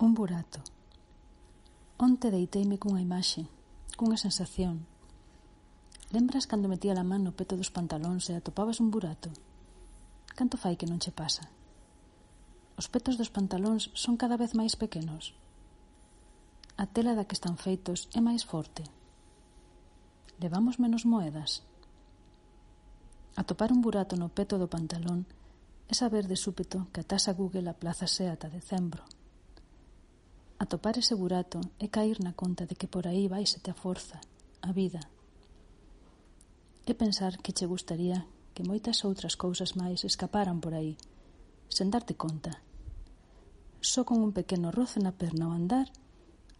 Un burato. Onte deiteime cunha imaxe, cunha sensación. Lembras cando metía a man no peto dos pantalóns e atopabas un burato? Canto fai que non che pasa? Os petos dos pantalóns son cada vez máis pequenos. A tela da que están feitos é máis forte. Levamos menos moedas. Atopar un burato no peto do pantalón é saber de súpeto que a tasa Google aplázase ata decembro. Atopar ese burato é cair na conta de que por aí vaisete a forza, a vida. É pensar que che gustaría que moitas outras cousas máis escaparan por aí, sen darte conta. Só con un pequeno roce na perna ao andar,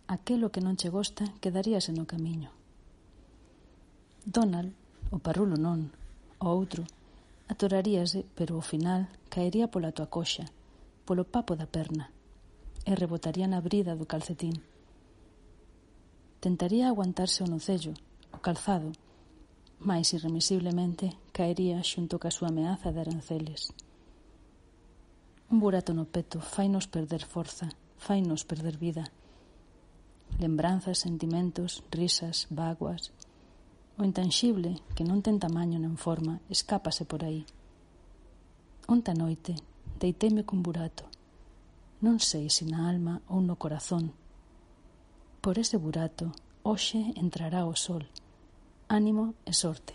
aquelo que non che gosta quedaríase no camiño. Donald, o parrulo non, o outro, atoraríase, pero ao final caería pola tua coxa, polo papo da perna e rebotaría na brida do calcetín. Tentaría aguantarse o nocello, o calzado, mais irremisiblemente caería xunto ca súa ameaza de aranceles. Un burato no peto fainos perder forza, fainos perder vida. Lembranzas, sentimentos, risas, vaguas. O intangible, que non ten tamaño nen forma, escápase por aí. Onta noite, deiteme cun burato, non sei se na alma ou no corazón. Por ese burato, hoxe entrará o sol. Ánimo e sorte.